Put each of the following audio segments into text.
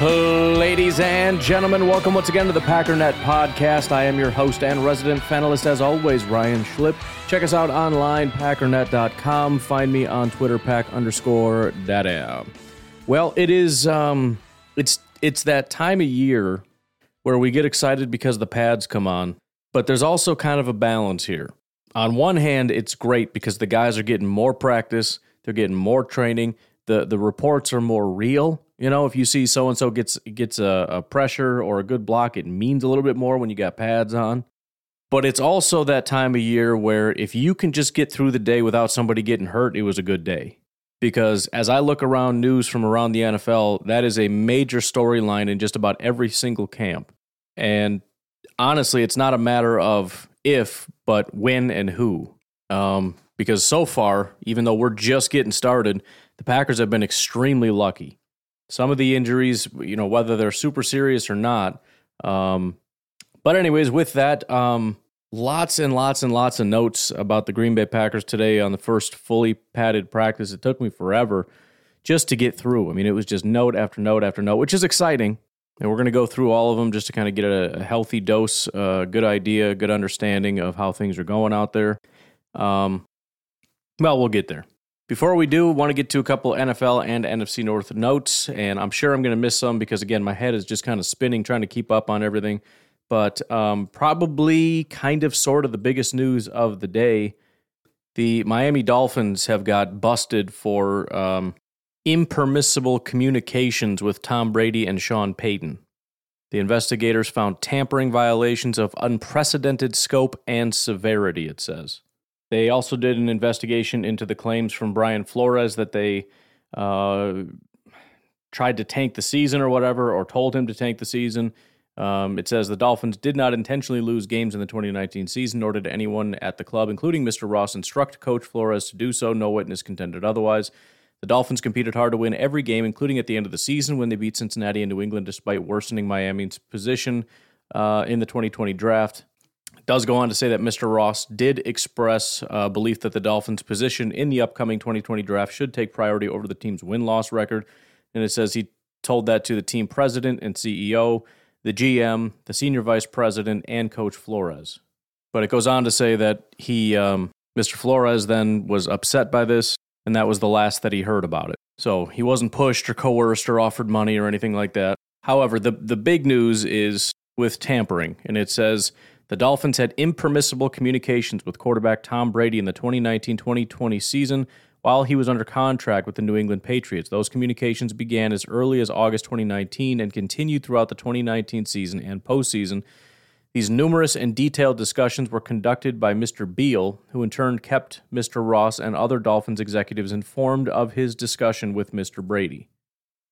Ladies and gentlemen, welcome once again to the Packernet Podcast. I am your host and resident panelist, as always, Ryan Schlip. Check us out online, packernet.com. Find me on Twitter, pack underscore daddy. Well, it is um it's it's that time of year where we get excited because the pads come on, but there's also kind of a balance here. On one hand, it's great because the guys are getting more practice, they're getting more training, the the reports are more real you know, if you see so and so gets gets a, a, pressure or a good block, it means a little bit more when you got pads on. But it's also that time of year where if you can just get through the day without somebody getting hurt, it was a good day. Because as I look around news from around the NFL, that is a major storyline in just about every single camp. And honestly, it's not a matter of if, but when and who. Um, because so far, even though we're just getting started, the Packers have been extremely lucky some of the injuries, you know, whether they're super serious or not. Um, but anyways, with that, um, lots and lots and lots of notes about the Green Bay Packers today on the first fully padded practice. It took me forever just to get through. I mean, it was just note after note after note, which is exciting. And we're going to go through all of them just to kind of get a, healthy dose, a uh, good idea, good understanding of how things are going out there. Um, well, we'll get there. Before we do, want to get to a couple NFL and NFC North notes, and I'm sure I'm going to miss some because again, my head is just kind of spinning trying to keep up on everything. But um, probably, kind of, sort of, the biggest news of the day: the Miami Dolphins have got busted for um, impermissible communications with Tom Brady and Sean Payton. The investigators found tampering violations of unprecedented scope and severity. It says. They also did an investigation into the claims from Brian Flores that they uh, tried to tank the season or whatever, or told him to tank the season. Um, it says the Dolphins did not intentionally lose games in the 2019 season, nor did anyone at the club, including Mr. Ross, instruct Coach Flores to do so. No witness contended otherwise. The Dolphins competed hard to win every game, including at the end of the season when they beat Cincinnati and New England, despite worsening Miami's position uh, in the 2020 draft does go on to say that Mr. Ross did express uh, belief that the Dolphins' position in the upcoming 2020 draft should take priority over the team's win loss record. And it says he told that to the team president and CEO, the GM, the senior vice president, and Coach Flores. But it goes on to say that he, um, Mr. Flores, then was upset by this, and that was the last that he heard about it. So he wasn't pushed or coerced or offered money or anything like that. However, the, the big news is with tampering, and it says the Dolphins had impermissible communications with quarterback Tom Brady in the 2019 2020 season while he was under contract with the New England Patriots. Those communications began as early as August 2019 and continued throughout the 2019 season and postseason. These numerous and detailed discussions were conducted by Mr. Beal, who in turn kept Mr. Ross and other Dolphins executives informed of his discussion with Mr. Brady.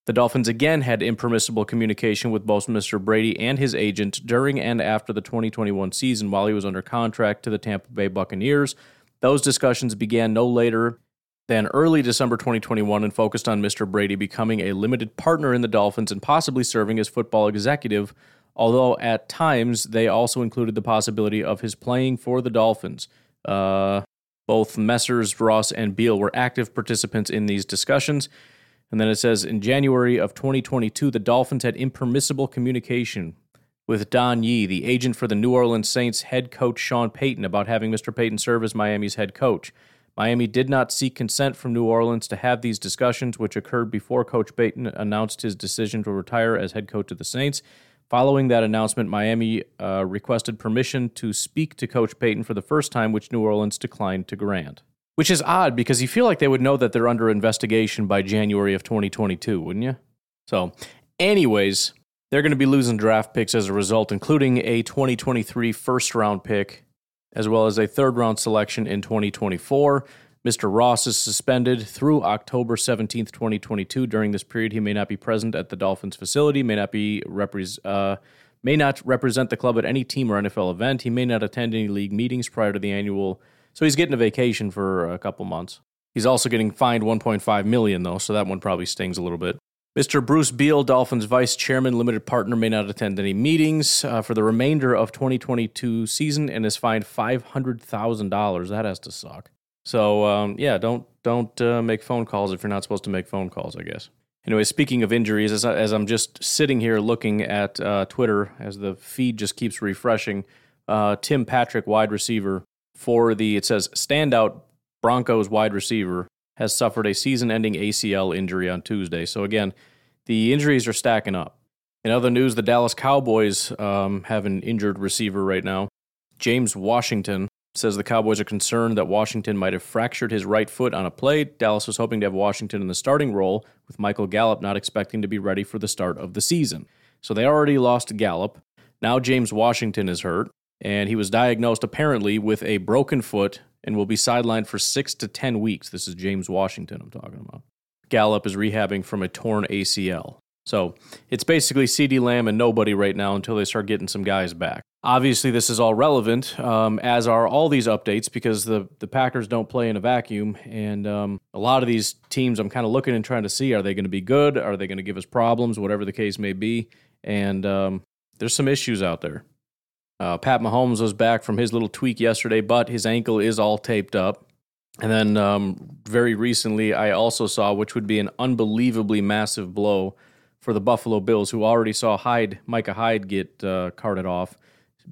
The Dolphins again had impermissible communication with both Mr. Brady and his agent during and after the 2021 season while he was under contract to the Tampa Bay Buccaneers. Those discussions began no later than early December 2021 and focused on Mr. Brady becoming a limited partner in the Dolphins and possibly serving as football executive, although at times they also included the possibility of his playing for the Dolphins. Uh, both Messrs. Ross and Beal were active participants in these discussions. And then it says in January of 2022, the Dolphins had impermissible communication with Don Yee, the agent for the New Orleans Saints head coach Sean Payton, about having Mr. Payton serve as Miami's head coach. Miami did not seek consent from New Orleans to have these discussions, which occurred before Coach Payton announced his decision to retire as head coach of the Saints. Following that announcement, Miami uh, requested permission to speak to Coach Payton for the first time, which New Orleans declined to grant. Which is odd because you feel like they would know that they're under investigation by January of 2022, wouldn't you? So, anyways, they're going to be losing draft picks as a result, including a 2023 first round pick, as well as a third round selection in 2024. Mr. Ross is suspended through October 17th, 2022. During this period, he may not be present at the Dolphins facility, may not be uh, may not represent the club at any team or NFL event. He may not attend any league meetings prior to the annual. So he's getting a vacation for a couple months. He's also getting fined 1.5 million though, so that one probably stings a little bit. Mr. Bruce Beal, Dolphins vice chairman, limited partner, may not attend any meetings uh, for the remainder of 2022 season and is fined $500,000. That has to suck. So um, yeah, don't don't uh, make phone calls if you're not supposed to make phone calls. I guess. Anyway, speaking of injuries, as, I, as I'm just sitting here looking at uh, Twitter as the feed just keeps refreshing, uh, Tim Patrick, wide receiver for the it says standout Broncos wide receiver, has suffered a season-ending ACL injury on Tuesday. So again, the injuries are stacking up. In other news, the Dallas Cowboys um, have an injured receiver right now. James Washington says the Cowboys are concerned that Washington might have fractured his right foot on a play. Dallas was hoping to have Washington in the starting role, with Michael Gallup not expecting to be ready for the start of the season. So they already lost Gallup. Now James Washington is hurt, and he was diagnosed apparently with a broken foot and will be sidelined for six to 10 weeks. This is James Washington I'm talking about. Gallup is rehabbing from a torn ACL. So it's basically CeeDee Lamb and nobody right now until they start getting some guys back. Obviously, this is all relevant, um, as are all these updates, because the, the Packers don't play in a vacuum. And um, a lot of these teams, I'm kind of looking and trying to see are they going to be good? Are they going to give us problems? Whatever the case may be. And um, there's some issues out there. Uh, Pat Mahomes was back from his little tweak yesterday, but his ankle is all taped up. And then um, very recently, I also saw, which would be an unbelievably massive blow for the Buffalo Bills, who already saw Hyde, Micah Hyde, get uh, carted off.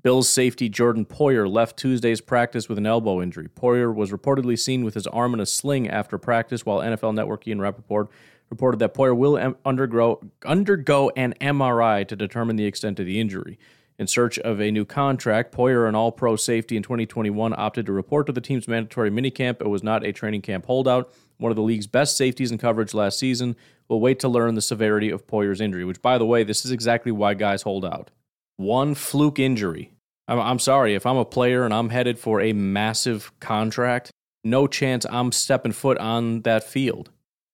Bills safety Jordan Poyer left Tuesday's practice with an elbow injury. Poyer was reportedly seen with his arm in a sling after practice, while NFL Network Ian Rapoport reported that Poyer will undergo, undergo an MRI to determine the extent of the injury. In search of a new contract, Poyer, an all pro safety in 2021, opted to report to the team's mandatory minicamp It was not a training camp holdout. One of the league's best safeties in coverage last season will wait to learn the severity of Poyer's injury, which, by the way, this is exactly why guys hold out. One fluke injury. I'm, I'm sorry, if I'm a player and I'm headed for a massive contract, no chance I'm stepping foot on that field.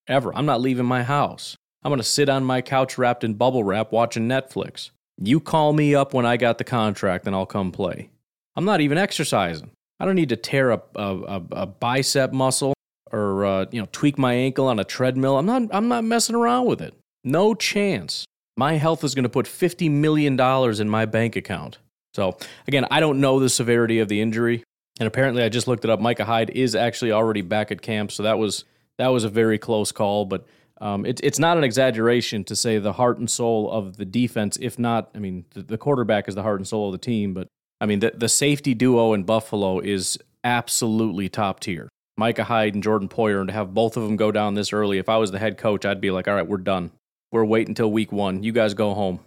Ever. I'm not leaving my house. I'm going to sit on my couch wrapped in bubble wrap watching Netflix. You call me up when I got the contract and I'll come play. I'm not even exercising. I don't need to tear a, a, a bicep muscle or uh, you know tweak my ankle on a treadmill. I'm not I'm not messing around with it. No chance. My health is going to put 50 million dollars in my bank account. So again, I don't know the severity of the injury, and apparently I just looked it up. Micah Hyde is actually already back at camp, so that was that was a very close call, but um, it, it's not an exaggeration to say the heart and soul of the defense, if not, I mean, the, the quarterback is the heart and soul of the team, but I mean, the, the safety duo in Buffalo is absolutely top tier. Micah Hyde and Jordan Poyer, and to have both of them go down this early, if I was the head coach, I'd be like, all right, we're done. We're waiting until week one. You guys go home.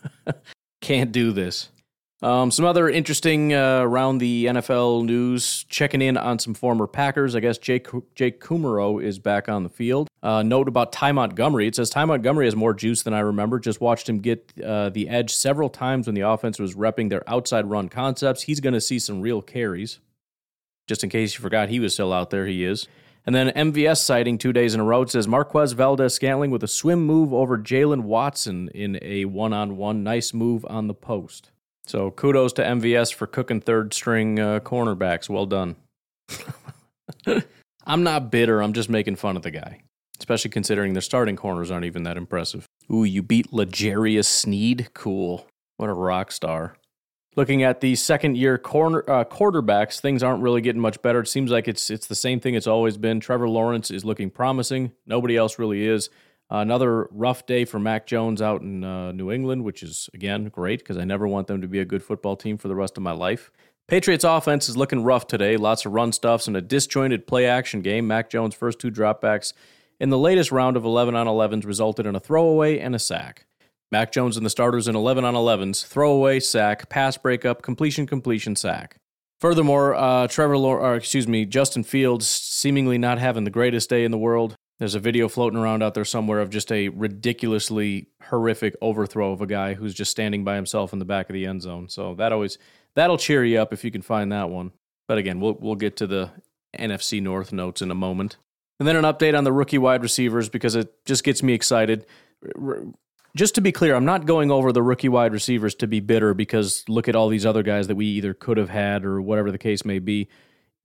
Can't do this. Um, some other interesting uh, around the NFL news, checking in on some former Packers. I guess Jake Jake Kumerow is back on the field. Uh, note about Ty Montgomery. It says Ty Montgomery has more juice than I remember. Just watched him get uh, the edge several times when the offense was repping their outside run concepts. He's going to see some real carries. Just in case you forgot he was still out there, he is. And then MVS sighting two days in a row. It says Marquez Valdes Scantling with a swim move over Jaylen Watson in a one on one. Nice move on the post. So kudos to MVS for cooking third string uh, cornerbacks. Well done. I'm not bitter. I'm just making fun of the guy, especially considering their starting corners aren't even that impressive. Ooh, you beat L'Jarius Sneed? Cool. What a rock star. Looking at the second year corner uh, quarterbacks, things aren't really getting much better. It seems like it's it's the same thing it's always been. Trevor Lawrence is looking promising. Nobody else really is. Another rough day for Mac Jones out in uh, New England, which is, again, great because I never want them to be a good football team for the rest of my life. Patriots offense is looking rough today. Lots of run stuffs and a disjointed play action game. Mac Jones' first two dropbacks in the latest round of 11 on 11s resulted in a throwaway and a sack. Mac Jones and the starters in 11 on 11s, throwaway, sack, pass breakup, completion, completion, sack. Furthermore, uh, Trevor, or excuse me, Justin Fields seemingly not having the greatest day in the world. There's a video floating around out there somewhere of just a ridiculously horrific overthrow of a guy who's just standing by himself in the back of the end zone. So that always that'll cheer you up if you can find that one. But again, we'll we'll get to the NFC North notes in a moment. And then an update on the rookie wide receivers because it just gets me excited. Just to be clear, I'm not going over the rookie wide receivers to be bitter because look at all these other guys that we either could have had or whatever the case may be.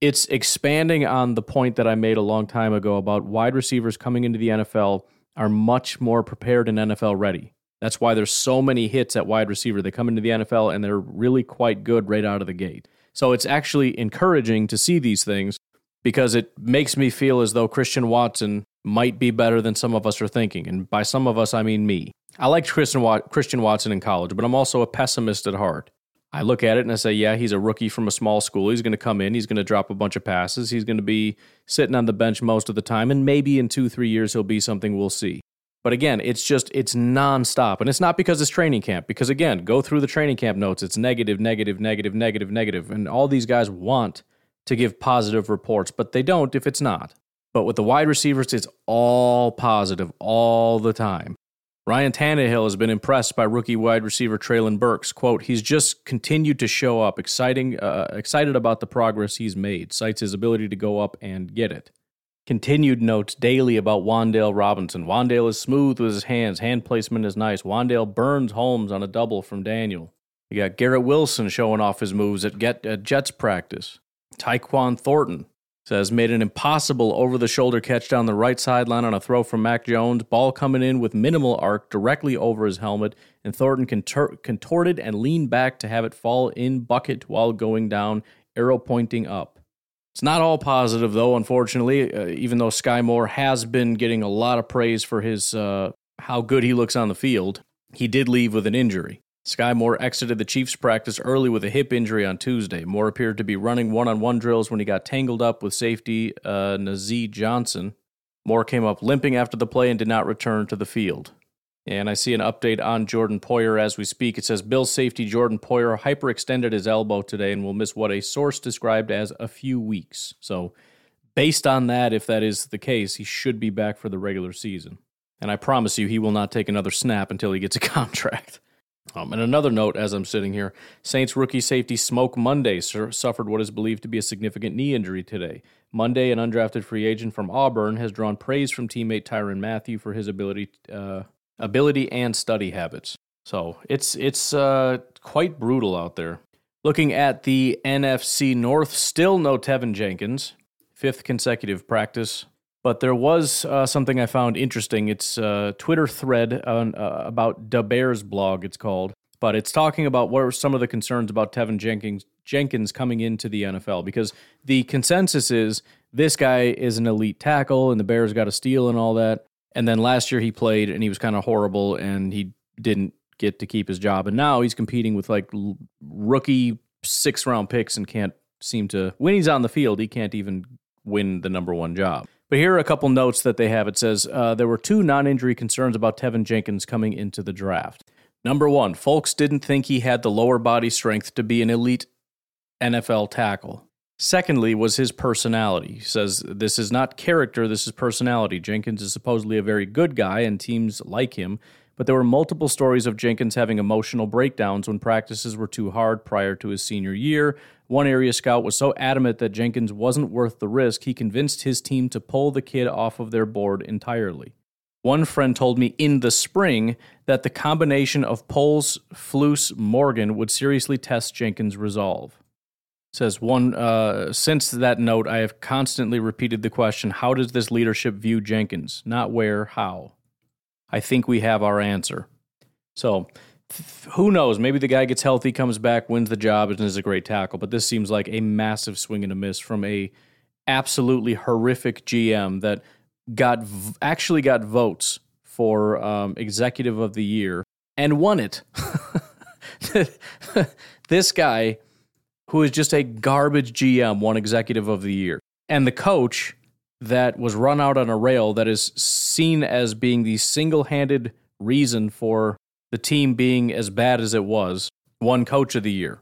It's expanding on the point that I made a long time ago about wide receivers coming into the NFL are much more prepared and NFL ready. That's why there's so many hits at wide receiver. They come into the NFL and they're really quite good right out of the gate. So it's actually encouraging to see these things because it makes me feel as though Christian Watson might be better than some of us are thinking. And by some of us, I mean me. I liked Christian, Watson in college, but I'm also a pessimist at heart. I look at it and I say, yeah, he's a rookie from a small school. He's going to come in, he's going to drop a bunch of passes, he's going to be sitting on the bench most of the time, and maybe in two, three years he'll be something we'll see. But again, it's just, it's nonstop. And it's not because it's training camp, because again, go through the training camp notes. It's negative, negative, negative, negative, negative. And all these guys want to give positive reports, but they don't if it's not. But with the wide receivers, it's all positive all the time. Ryan Tannehill has been impressed by rookie wide receiver Treylon Burks. Quote, he's just continued to show up, exciting, uh, excited about the progress he's made, cites his ability to go up and get it. Continued notes daily about Wan'Dale Robinson. Wan'Dale is smooth with his hands. Hand placement is nice. Wan'Dale burns Holmes on a double from Daniel. You got Garrett Wilson showing off his moves at, get, at Jets practice. Tyquan Thornton says made an impossible over the shoulder catch down the right sideline on a throw from Mac Jones. Ball coming in with minimal arc directly over his helmet, and Thornton contor- contorted and leaned back to have it fall in bucket while going down, arrow pointing up. It's not all positive, though, unfortunately, uh, even though Skyy Moore has been getting a lot of praise for his uh, how good he looks on the field. He did leave with an injury. Skyy Moore exited the Chiefs practice early with a hip injury on Tuesday. Moore appeared to be running one on one drills when he got tangled up with safety uh, Nazeeh Johnson. Moore came up limping after the play and did not return to the field. And I see an update on Jordan Poyer as we speak. It says Bill safety Jordan Poyer hyperextended his elbow today and will miss what a source described as a few weeks. So, based on that, if that is the case, he should be back for the regular season. And I promise you, he will not take another snap until he gets a contract. Um, and another note as I'm sitting here Saints rookie safety Smoke Monday suffered what is believed to be a significant knee injury today. Monday, an undrafted free agent from Auburn, has drawn praise from teammate Tyrann Mathieu for his ability uh, ability and study habits. So it's it's uh, quite brutal out there. Looking at the NFC North, still no Teven Jenkins, fifth consecutive practice. But there was uh, something I found interesting. It's a Twitter thread on, uh, about Da Bears blog. It's called, but it's talking about what are some of the concerns about Teven Jenkins Jenkins coming into the NFL because the consensus is this guy is an elite tackle and the Bears got a steal and all that. And then last year he played and he was kind of horrible and he didn't get to keep his job. And now he's competing with like rookie six round picks and can't seem to, when he's on the field, he can't even win the number one job. But here are a couple notes that they have. It says uh, there were two non injury concerns about Teven Jenkins coming into the draft. Number one, folks didn't think he had the lower body strength to be an elite NFL tackle. Secondly, was his personality. He says, This is not character, this is personality. Jenkins is supposedly a very good guy, and teams like him, but there were multiple stories of Jenkins having emotional breakdowns when practices were too hard prior to his senior year. One area scout was so adamant that Jenkins wasn't worth the risk, he convinced his team to pull the kid off of their board entirely. One friend told me in the spring that the combination of Poles, Flus, Morgan would seriously test Jenkins' resolve says one uh, since that note i have constantly repeated the question how does this leadership view jenkins not where how i think we have our answer. So who knows? Maybe the guy gets healthy comes back wins the job and is a great tackle. But this seems like a massive swing and a miss from a absolutely horrific gm that got actually got votes for um, executive of the year and won it. This guy who is just a garbage GM, one executive of the year. And the coach that was run out on a rail that is seen as being the single handed reason for the team being as bad as it was, one coach of the year.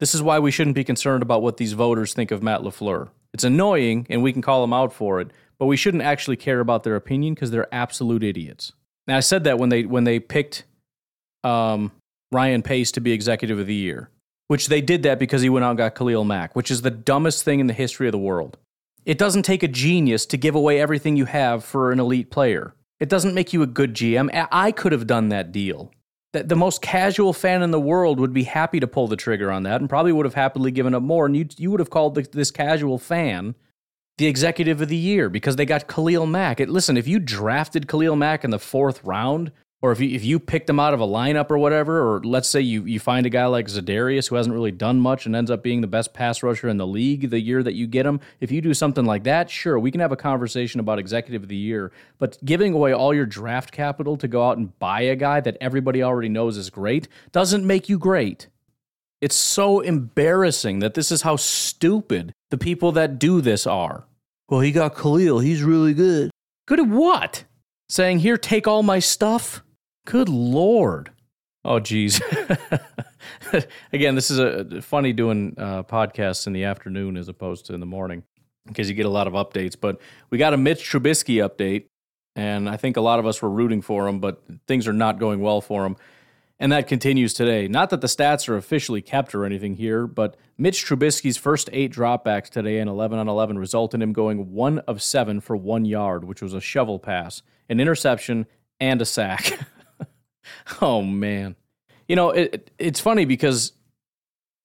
This is why we shouldn't be concerned about what these voters think of Matt LaFleur. It's annoying and we can call them out for it, but we shouldn't actually care about their opinion because they're absolute idiots. Now I said that when they when they picked um, Ryan Pace to be executive of the year, which they did that because he went out and got Khalil Mack, which is the dumbest thing in the history of the world. It doesn't take a genius to give away everything you have for an elite player. It doesn't make you a good GM. I could have done that deal. The most casual fan in the world would be happy to pull the trigger on that and probably would have happily given up more. And you you would have called the, this casual fan the executive of the year because they got Khalil Mack. It, listen, if you drafted Khalil Mack in the fourth round, or if you, if you picked him out of a lineup or whatever, or let's say you, you find a guy like Za'Darius who hasn't really done much and ends up being the best pass rusher in the league the year that you get him, if you do something like that, sure, we can have a conversation about executive of the year. But giving away all your draft capital to go out and buy a guy that everybody already knows is great doesn't make you great. It's so embarrassing that this is how stupid the people that do this are. Well, he got Khalil. He's really good. Good at what? Saying, here, take all my stuff? Good Lord. Oh, geez. Again, this is a funny doing uh, podcasts in the afternoon as opposed to in the morning because you get a lot of updates. But we got a Mitch Trubisky update, and I think a lot of us were rooting for him, but things are not going well for him. And that continues today. Not that the stats are officially kept or anything here, but Mitch Trubisky's first eight dropbacks today in 11 on 11 result in him going one of seven for one yard, which was a shovel pass, an interception, and a sack. oh, man. You know, it, it's funny because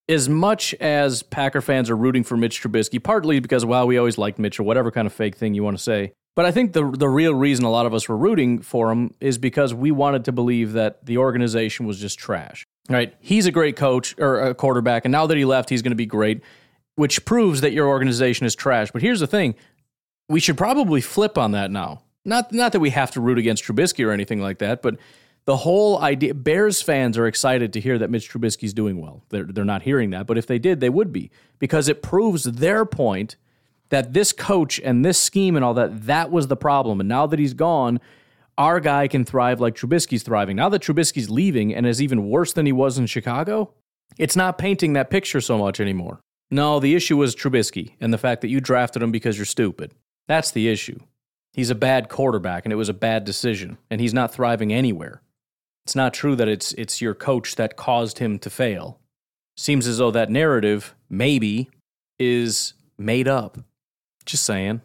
as much as Packer fans are rooting for Mitch Trubisky, partly because, well, we always liked Mitch or whatever kind of fake thing you want to say, but I think the the real reason a lot of us were rooting for him is because we wanted to believe that the organization was just trash. Right? He's a great coach or a quarterback, and now that he left, he's going to be great, which proves that your organization is trash. But here's the thing: we should probably flip on that now. Not not that we have to root against Trubisky or anything like that, but the whole idea Bears fans are excited to hear that Mitch Trubisky's doing well. They're they're not hearing that, but if they did, they would be because it proves their point that this coach and this scheme and all that, that was the problem. And now that he's gone, our guy can thrive like Trubisky's thriving. Now that Trubisky's leaving and is even worse than he was in Chicago, it's not painting that picture so much anymore. No, the issue was Trubisky and the fact that you drafted him because you're stupid. That's the issue. He's a bad quarterback and it was a bad decision, and he's not thriving anywhere. It's not true that it's it's your coach that caused him to fail. Seems as though that narrative, maybe, is made up. Just saying.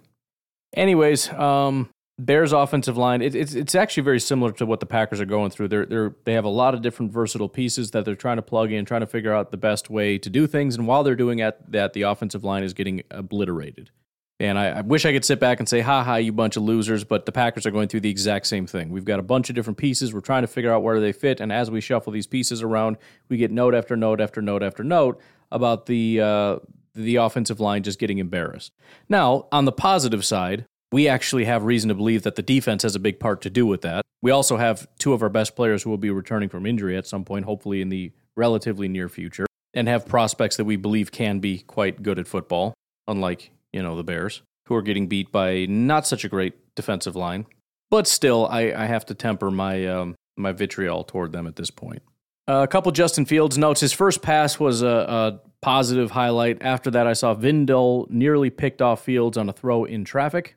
Anyways, um, Bears offensive line, it, it's it's actually very similar to what the Packers are going through. They're they're they have a lot of different versatile pieces that they're trying to plug in, trying to figure out the best way to do things. And while they're doing that, that the offensive line is getting obliterated. And I, I wish I could sit back and say, "Ha ha, you bunch of losers!" But the Packers are going through the exact same thing. We've got a bunch of different pieces. We're trying to figure out where they fit, and as we shuffle these pieces around, we get note after note after note after note about the uh, the offensive line just getting embarrassed. Now, on the positive side, we actually have reason to believe that the defense has a big part to do with that. We also have two of our best players who will be returning from injury at some point, hopefully in the relatively near future, and have prospects that we believe can be quite good at football, unlike, you know, the Bears, who are getting beat by not such a great defensive line. But still, I, I have to temper my um, my vitriol toward them at this point. Uh, a couple Justin Fields notes. His first pass was a, a positive highlight. After that, I saw Vindel nearly picked off Fields on a throw in traffic.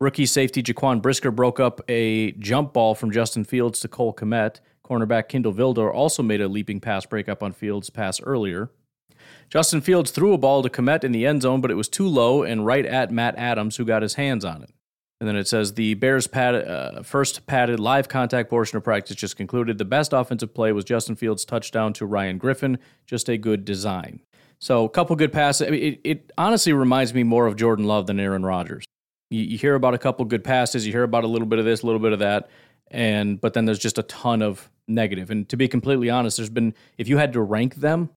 Rookie safety Jaquan Brisker broke up a jump ball from Justin Fields to Cole Kmet. Cornerback Kindle Vildor also made a leaping pass breakup on Fields' pass earlier. Justin Fields threw a ball to Kmet in the end zone, but it was too low and right at Matt Adams, who got his hands on it. And then it says the Bears' pad, uh, first padded live contact portion of practice just concluded. The best offensive play was Justin Fields' touchdown to Ryan Griffin. Just a good design. So a couple good passes. I mean, it, it, honestly reminds me more of Jordan Love than Aaron Rodgers. You, you, hear about a couple good passes, you hear about a little bit of this, a little bit of that, and but then there's just a ton of negative. And to be completely honest, there's been if you had to rank them,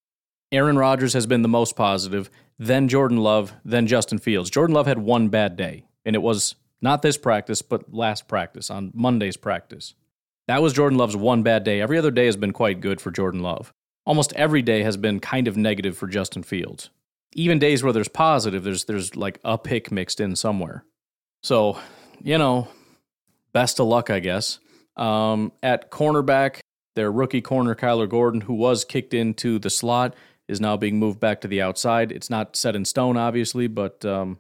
Aaron Rodgers has been the most positive, then Jordan Love, then Justin Fields. Jordan Love had one bad day, and it was not this practice, but last practice on Monday's practice. That was Jordan Love's one bad day. Every other day has been quite good for Jordan Love almost every day has been kind of negative for Justin Fields. Even days where there's positive, there's there's like a pick mixed in somewhere. So, you know, best of luck, I guess. Um, at cornerback, their rookie corner Kyler Gordon, who was kicked into the slot, is now being moved back to the outside. It's not set in stone, obviously, but um,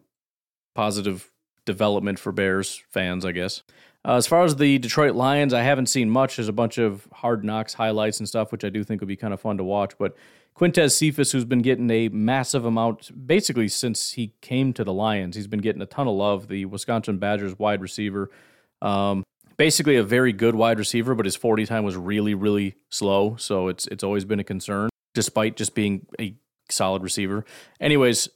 positive development for Bears fans, I guess. Uh, as far as the Detroit Lions, I haven't seen much. There's a bunch of hard knocks highlights and stuff, which I do think would be kind of fun to watch. But Quintez Cephus, who's been getting a massive amount basically since he came to the Lions, he's been getting a ton of love. The Wisconsin Badgers wide receiver. Um, basically a very good wide receiver, but his 40 time was really, really slow. So it's it's always been a concern, despite just being a solid receiver. Anyways,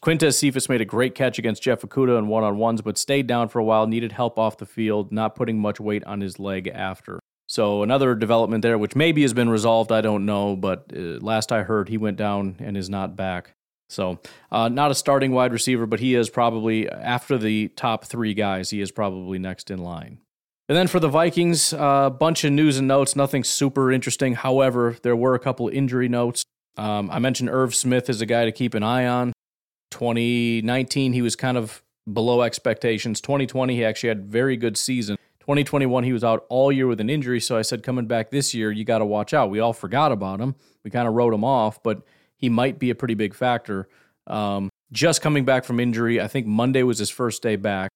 Quintez Cephus made a great catch against Jeff Okudah in one on ones, but stayed down for a while, needed help off the field, not putting much weight on his leg after. So another development there, which maybe has been resolved, I don't know, but uh, last I heard, he went down and is not back. So uh, not a starting wide receiver, but he is probably after the top three guys, he is probably next in line. And then for the Vikings, a uh, bunch of news and notes, nothing super interesting. However, there were a couple injury notes. Um, I mentioned Irv Smith is a guy to keep an eye on. 2019, he was kind of below expectations. 2020, he actually had very good season. 2021, he was out all year with an injury. So I said, coming back this year, you got to watch out. We all forgot about him. We kind of wrote him off, but he might be a pretty big factor. Um, just coming back from injury, I think Monday was his first day back.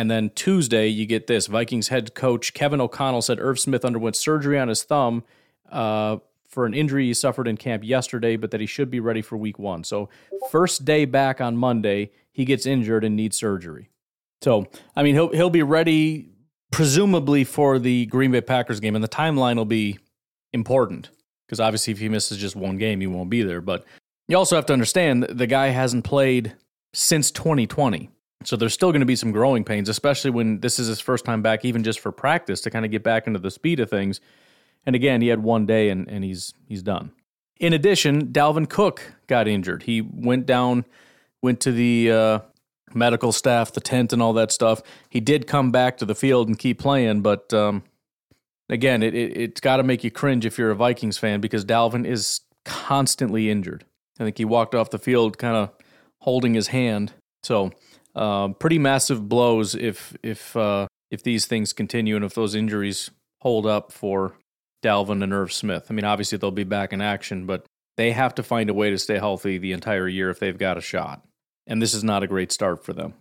And then Tuesday, you get this Vikings head coach Kevin O'Connell said Irv Smith underwent surgery on his thumb uh, for an injury he suffered in camp yesterday, but that he should be ready for week one. So, first day back on Monday, he gets injured and needs surgery. So, I mean, he'll, he'll be ready presumably for the Green Bay Packers game, and the timeline will be important because obviously, if he misses just one game, he won't be there. But you also have to understand the guy hasn't played since 2020. So there's still going to be some growing pains, especially when this is his first time back, even just for practice to kind of get back into the speed of things. And again, he had one day and, and he's he's done. In addition, Dalvin Cook got injured. He went down, went to the uh, medical staff, the tent, and all that stuff. He did come back to the field and keep playing, but um, again, it, it, it's got to make you cringe if you're a Vikings fan because Dalvin is constantly injured. I think he walked off the field kind of holding his hand. So um, pretty massive blows if if uh, if these things continue and if those injuries hold up for Dalvin and Irv Smith. I mean, obviously they'll be back in action, but they have to find a way to stay healthy the entire year if they've got a shot. And this is not a great start for them.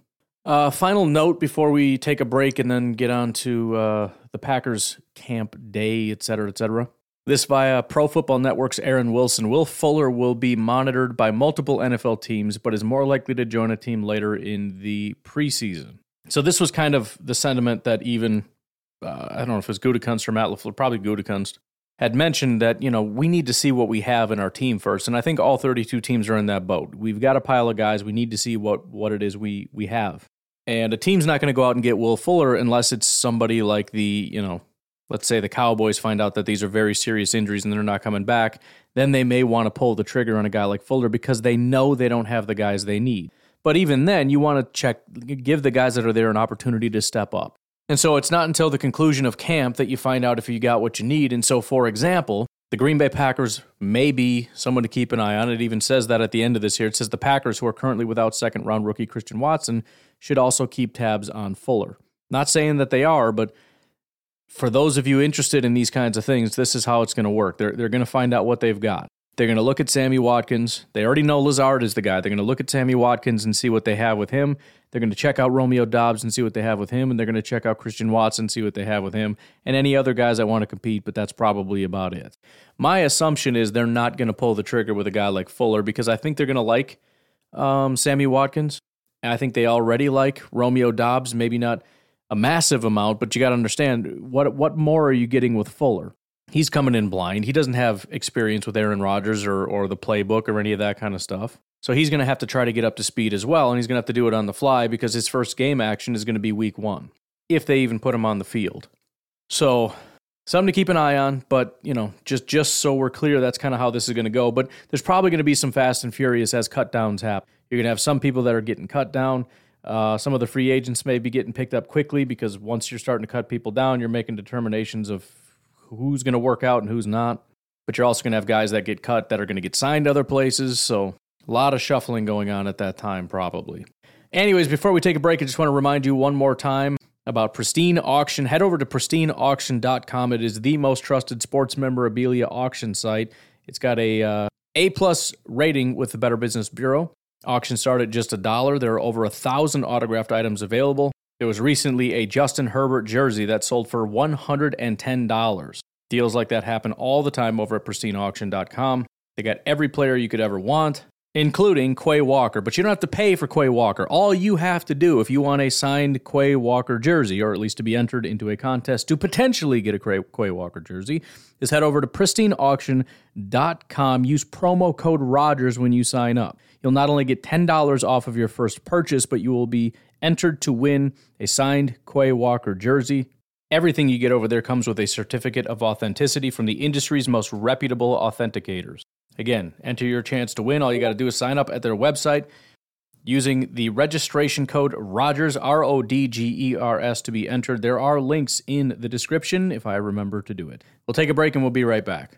Uh, final note before we take a break and then get on to uh, the Packers camp day, et cetera, et cetera. This via Pro Football Network's Aaron Wilson. Will Fuller will be monitored by multiple NFL teams, but is more likely to join a team later in the preseason. So this was kind of the sentiment that even uh, I don't know if it was Gutekunst or Matt LaFleur, probably Gutekunst, had mentioned that you know we need to see what we have in our team first, and I think all 32 teams are in that boat. We've got a pile of guys. We need to see what what it is we we have, and a team's not going to go out and get Will Fuller unless it's somebody like the you know let's say the Cowboys find out that these are very serious injuries and they're not coming back, then they may want to pull the trigger on a guy like Fuller because they know they don't have the guys they need. But even then, you want to check, give the guys that are there an opportunity to step up. And so it's not until the conclusion of camp that you find out if you got what you need. And so, for example, the Green Bay Packers may be someone to keep an eye on. It even says that at the end of this here. It says the Packers, who are currently without second round rookie Christian Watson, should also keep tabs on Fuller. Not saying that they are, but for those of you interested in these kinds of things, this is how it's going to work. They're, they're going to find out what they've got. They're going to look at Sammy Watkins. They already know Lazard is the guy. They're going to look at Sammy Watkins and see what they have with him. They're going to check out Romeo Doubs and see what they have with him. And they're going to check out Christian Watson, see what they have with him, and any other guys that want to compete, but that's probably about it. My assumption is they're not going to pull the trigger with a guy like Fuller because I think they're going to like um, Sammy Watkins. And I think they already like Romeo Doubs, maybe not a massive amount, but you got to understand what what more are you getting with Fuller? He's coming in blind. He doesn't have experience with Aaron Rodgers or or the playbook or any of that kind of stuff. So he's going to have to try to get up to speed as well, and he's going to have to do it on the fly because his first game action is going to be week 1 if they even put him on the field. So something to keep an eye on, but you know, just just so we're clear, that's kind of how this is going to go. But there's probably going to be some fast and furious as cut downs happen. You're going to have some people that are getting cut down. Uh, some of the free agents may be getting picked up quickly because once you're starting to cut people down, you're making determinations of who's going to work out and who's not. But you're also going to have guys that get cut that are going to get signed to other places. So a lot of shuffling going on at that time, probably. Anyways, before we take a break, I just want to remind you one more time about Pristine Auction. Head over to pristineauction.com. It is the most trusted sports memorabilia auction site. It's got a uh, A plus rating with the Better Business Bureau. Auction started at just a dollar. There are over a thousand autographed items available. There was recently a Justin Herbert jersey that sold for $110. Deals like that happen all the time over at pristineauction.com. They got every player you could ever want, including Quay Walker. But you don't have to pay for Quay Walker. All you have to do if you want a signed Quay Walker jersey, or at least to be entered into a contest to potentially get a Quay Walker jersey, is head over to pristineauction.com. Use promo code Rodgers when you sign up. You'll not only get $10 off of your first purchase, but you will be entered to win a signed Quay Walker jersey. Everything you get over there comes with a certificate of authenticity from the industry's most reputable authenticators. Again, enter your chance to win. All you got to do is sign up at their website using the registration code Rodgers, R O D G E R S, to be entered. There are links in the description if I remember to do it. We'll take a break and we'll be right back.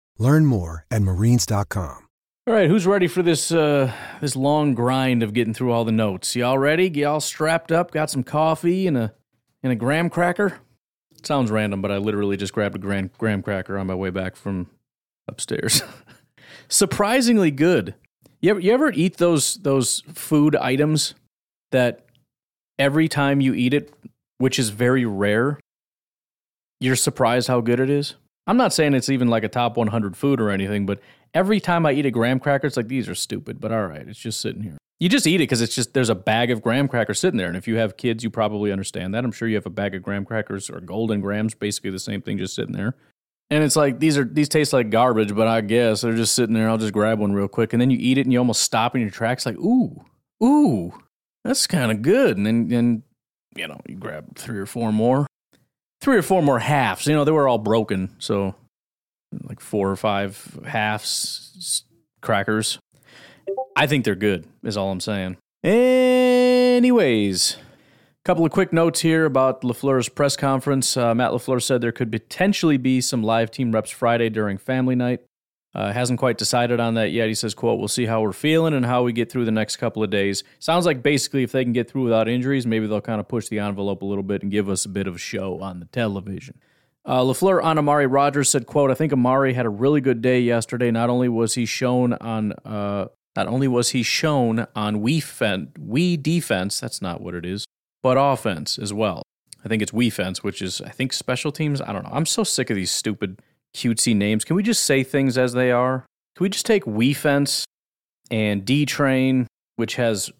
Learn more at marines.com. All right, who's ready for this uh, this long grind of getting through all the notes? Y'all ready? Y'all strapped up? Got some coffee and a and a graham cracker? Sounds random, but I literally just grabbed a graham, graham cracker on my way back from upstairs. Surprisingly good. You ever, you ever eat those those food items that every time you eat it, which is very rare, you're surprised how good it is? I'm not saying it's even like a top 100 food or anything, but every time I eat a graham cracker, it's like these are stupid, but all right, it's just sitting here. You just eat it because it's just there's a bag of graham crackers sitting there, and if you have kids, you probably understand that. I'm sure you have a bag of graham crackers or golden grams, basically the same thing, just sitting there. And it's like these are these taste like garbage, but I guess they're just sitting there. I'll just grab one real quick, and then you eat it, and you almost stop in your tracks, like ooh, ooh, that's kind of good. And then, then you know, you grab three or four more, three or four more halves. You know, they were all broken, so like four or five halves crackers. I think they're good, is all I'm saying. Anyways, a couple of quick notes here about LaFleur's press conference. Uh, Matt LaFleur said there could potentially be some live team reps Friday during family night. Uh, hasn't quite decided on that yet. He says, quote, we'll see how we're feeling and how we get through the next couple of days. Sounds like basically if they can get through without injuries, maybe they'll kind of push the envelope a little bit and give us a bit of a show on the television. Uh, LaFleur on Amari Rodgers said, quote, I think Amari had a really good day yesterday. Not only was he shown on uh, Not only was he shown on we fen- Wii defense, that's not what it is, but offense as well. I think it's we fence, which is, I think, special teams. I don't know. I'm so sick of these stupid, cutesy names. Can we just say things as they are? Can we just take Wii fence and D train, which has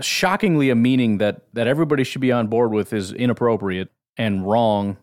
shockingly a meaning that, that everybody should be on board with, is inappropriate and wrong